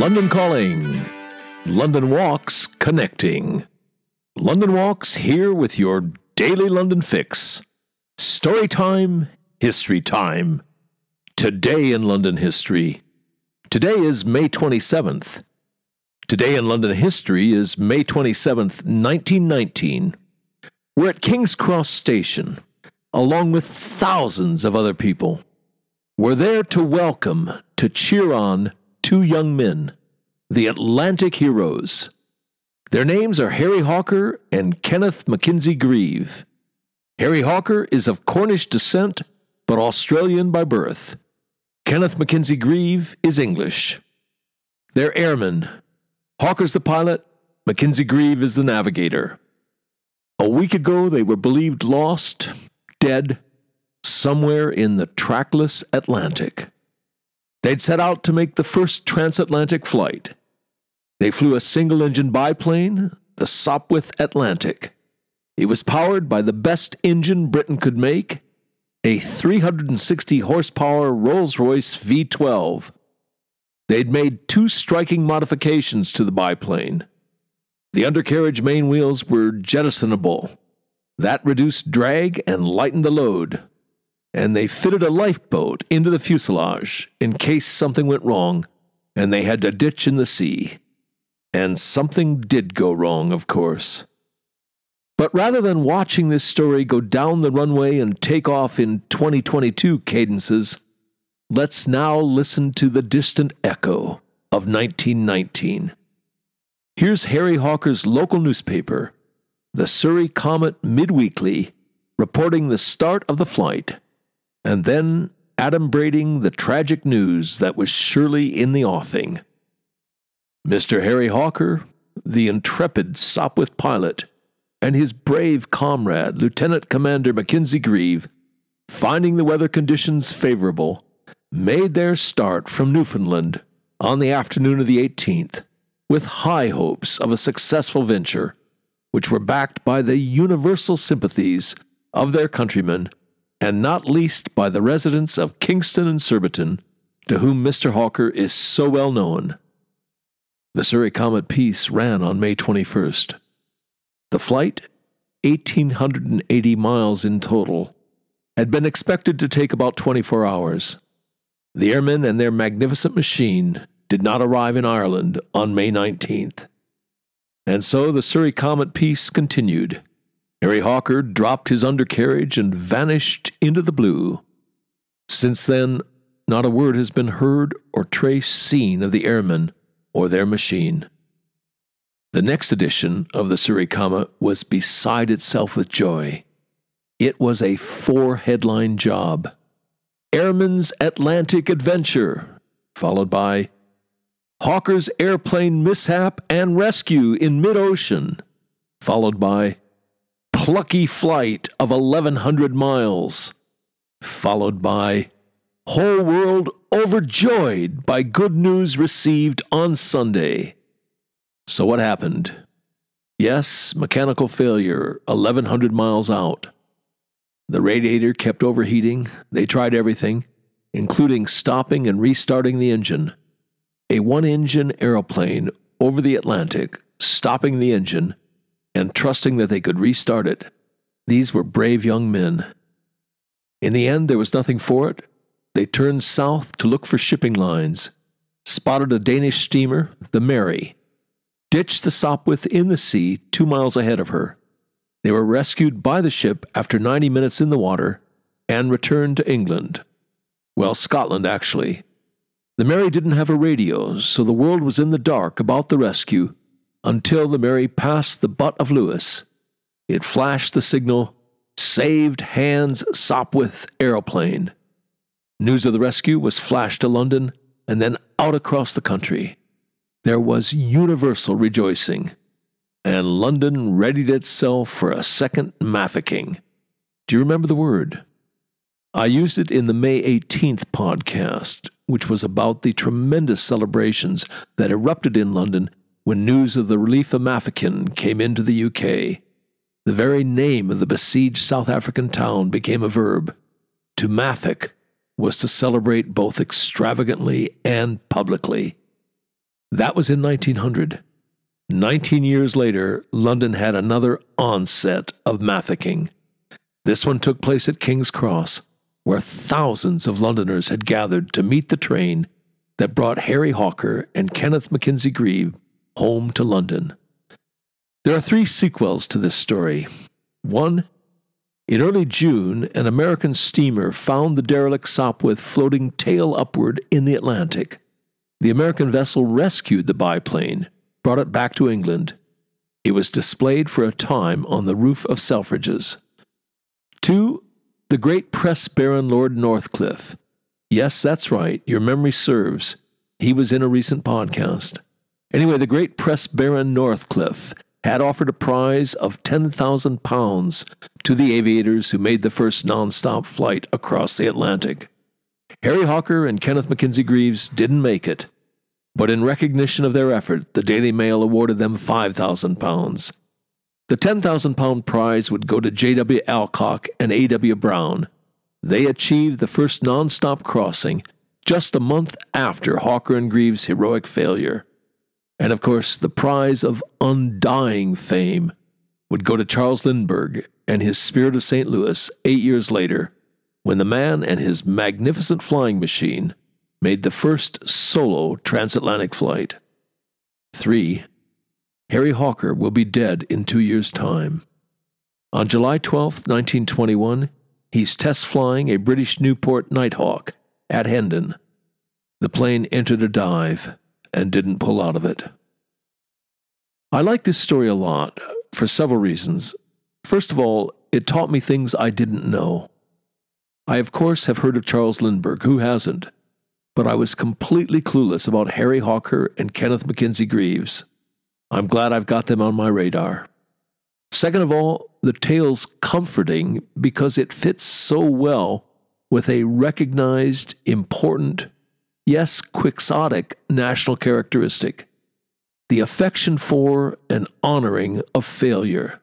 London Calling. London Walks Connecting. London Walks here with your daily London fix. Story time, history time. Today in London history. Today is May 27th. Today in London history is May 27th, 1919. We're at King's Cross Station, along with thousands of other people. We're there to welcome, to cheer on two young men, the Atlantic heroes. Their names are Harry Hawker and Kenneth Mackenzie Grieve. Harry Hawker is of Cornish descent, but Australian by birth. Kenneth Mackenzie Grieve is English. They're airmen. Hawker's the pilot, Mackenzie Grieve is the navigator. A week ago, they were believed lost, dead, somewhere in the trackless Atlantic. They'd set out to make the first transatlantic flight. They flew a single engine biplane, the Sopwith Atlantic. It was powered by the best engine Britain could make, a 360 horsepower Rolls Royce V12. They'd made two striking modifications to the biplane. The undercarriage main wheels were jettisonable. That reduced drag and lightened the load. And they fitted a lifeboat into the fuselage in case something went wrong and they had to ditch in the sea. And something did go wrong, of course. But rather than watching this story go down the runway and take off in 2022 cadences, let's now listen to the distant echo of 1919. Here's Harry Hawker's local newspaper, the Surrey Comet Midweekly, reporting the start of the flight, and then adumbrating the tragic news that was surely in the offing. Mr. Harry Hawker, the intrepid Sopwith pilot, and his brave comrade, Lieutenant Commander Mackenzie Grieve, finding the weather conditions favorable, made their start from Newfoundland on the afternoon of the 18th with high hopes of a successful venture, which were backed by the universal sympathies of their countrymen, and not least by the residents of Kingston and Surbiton, to whom Mr. Hawker is so well known. The Surrey Comet piece ran on May 21st. The flight, 1,880 miles in total, had been expected to take about 24 hours. The airmen and their magnificent machine did not arrive in Ireland on May 19th. And so the Surrey Comet piece continued. Harry Hawker dropped his undercarriage and vanished into the blue. Since then, not a word has been heard or trace seen of the airmen or their machine. The next edition of the Comet was beside itself with joy. It was a four headline job Airman's Atlantic Adventure, followed by Hawker's Airplane Mishap and Rescue in Mid Ocean, followed by Plucky Flight of 1,100 Miles, followed by Whole World Overjoyed by Good News Received on Sunday. So, what happened? Yes, mechanical failure, 1,100 miles out. The radiator kept overheating. They tried everything, including stopping and restarting the engine. A one engine aeroplane over the Atlantic, stopping the engine and trusting that they could restart it. These were brave young men. In the end, there was nothing for it. They turned south to look for shipping lines, spotted a Danish steamer, the Mary, ditched the Sopwith in the sea two miles ahead of her. They were rescued by the ship after 90 minutes in the water and returned to England. Well, Scotland, actually. The Mary didn't have a radio, so the world was in the dark about the rescue until the Mary passed the butt of Lewis. It flashed the signal, Saved Hands Sopwith Aeroplane. News of the rescue was flashed to London and then out across the country. There was universal rejoicing and London readied itself for a second Mafficking. Do you remember the word? I used it in the May 18th podcast, which was about the tremendous celebrations that erupted in London when news of the relief of Mafeking came into the UK. The very name of the besieged South African town became a verb. To maffick was to celebrate both extravagantly and publicly. That was in 1900. 19 years later, London had another onset of mafficking. This one took place at King's Cross, where thousands of Londoners had gathered to meet the train that brought Harry Hawker and Kenneth Mackenzie Grieve home to London. There are three sequels to this story. One, in early June, an American steamer found the derelict Sopwith floating tail upward in the Atlantic. The American vessel rescued the biplane, brought it back to England. It was displayed for a time on the roof of Selfridge's. Two, the great press baron Lord Northcliffe. Yes, that's right, your memory serves. He was in a recent podcast. Anyway, the great press baron Northcliffe had offered a prize of 10,000 pounds to the aviators who made the first nonstop flight across the Atlantic. Harry Hawker and Kenneth Mackenzie Greaves didn't make it, but in recognition of their effort, the Daily Mail awarded them 5,000 pounds. The 10,000 pound prize would go to J.W. Alcock and A.W. Brown. They achieved the first nonstop crossing just a month after Hawker and Greaves' heroic failure. And of course, the prize of undying fame would go to Charles Lindbergh and his Spirit of St. Louis eight years later, when the man and his magnificent flying machine made the first solo transatlantic flight. 3. Harry Hawker will be dead in two years' time. On July 12, 1921, he's test flying a British Nieuport Nighthawk at Hendon. The plane entered a dive and didn't pull out of it. I like this story a lot for several reasons. First of all, it taught me things I didn't know. I, of course, have heard of Charles Lindbergh, who hasn't? But I was completely clueless about Harry Hawker and Kenneth Mackenzie Greaves. I'm glad I've got them on my radar. Second of all, the tale's comforting because it fits so well with a recognized, important, yes, quixotic national characteristic the affection for and honoring of failure.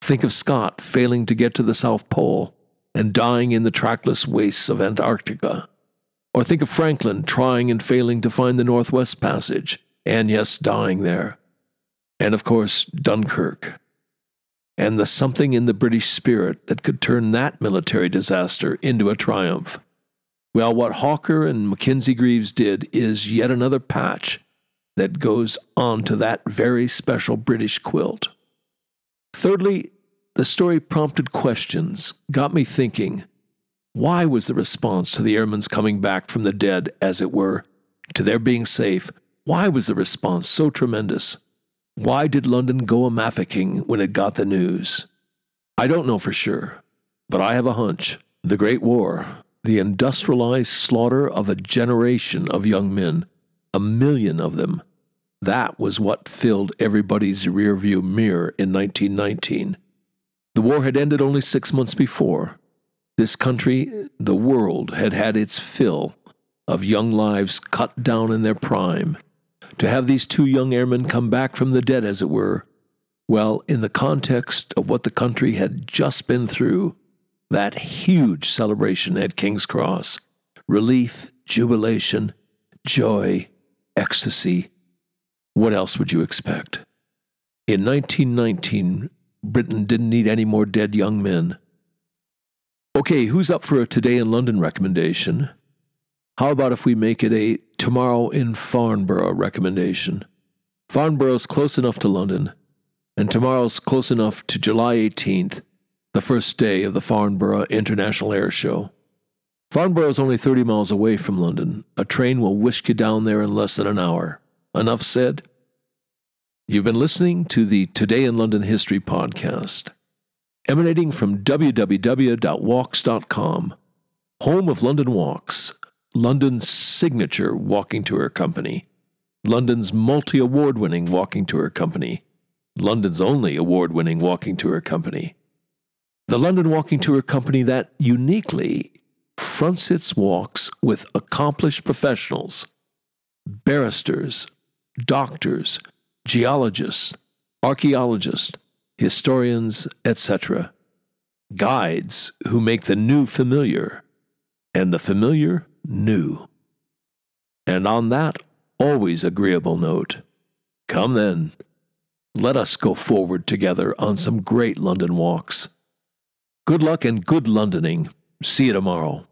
Think of Scott failing to get to the South Pole and dying in the trackless wastes of Antarctica. Or think of Franklin trying and failing to find the Northwest Passage, and yes, dying there. And of course, Dunkirk. And the something in the British spirit that could turn that military disaster into a triumph. Well, what Hawker and Mackenzie Greaves did is yet another patch that goes onto that very special British quilt. Thirdly, the story prompted questions, got me thinking. Why was the response to the airmen's coming back from the dead, as it were, to their being safe, why was the response so tremendous? Why did London go a mafficking when it got the news? I don't know for sure, but I have a hunch. The Great War, the industrialized slaughter of a generation of young men, a million of them, that was what filled everybody's rearview mirror in 1919. The war had ended only six months before. This country, the world, had had its fill of young lives cut down in their prime. To have these two young airmen come back from the dead, as it were, well, in the context of what the country had just been through, that huge celebration at King's Cross, relief, jubilation, joy, ecstasy, what else would you expect? In 1919, Britain didn't need any more dead young men. Okay, who's up for a Today in London recommendation? How about if we make it a Tomorrow in Farnborough recommendation? Farnborough's close enough to London, and tomorrow's close enough to July 18th, the first day of the Farnborough International Air Show. Farnborough is only 30 miles away from London. A train will whisk you down there in less than an hour. Enough said? You've been listening to the Today in London History podcast, emanating from www.walks.com, home of London Walks, London's signature walking tour company, London's multi award winning walking tour company, London's only award winning walking tour company. The London Walking Tour Company that uniquely fronts its walks with accomplished professionals, barristers, doctors, geologists, archaeologists, historians, etc. Guides who make the new familiar and the familiar new. And on that, always agreeable note. Come then, let us go forward together on some great London walks. Good luck and good Londoning. See you tomorrow.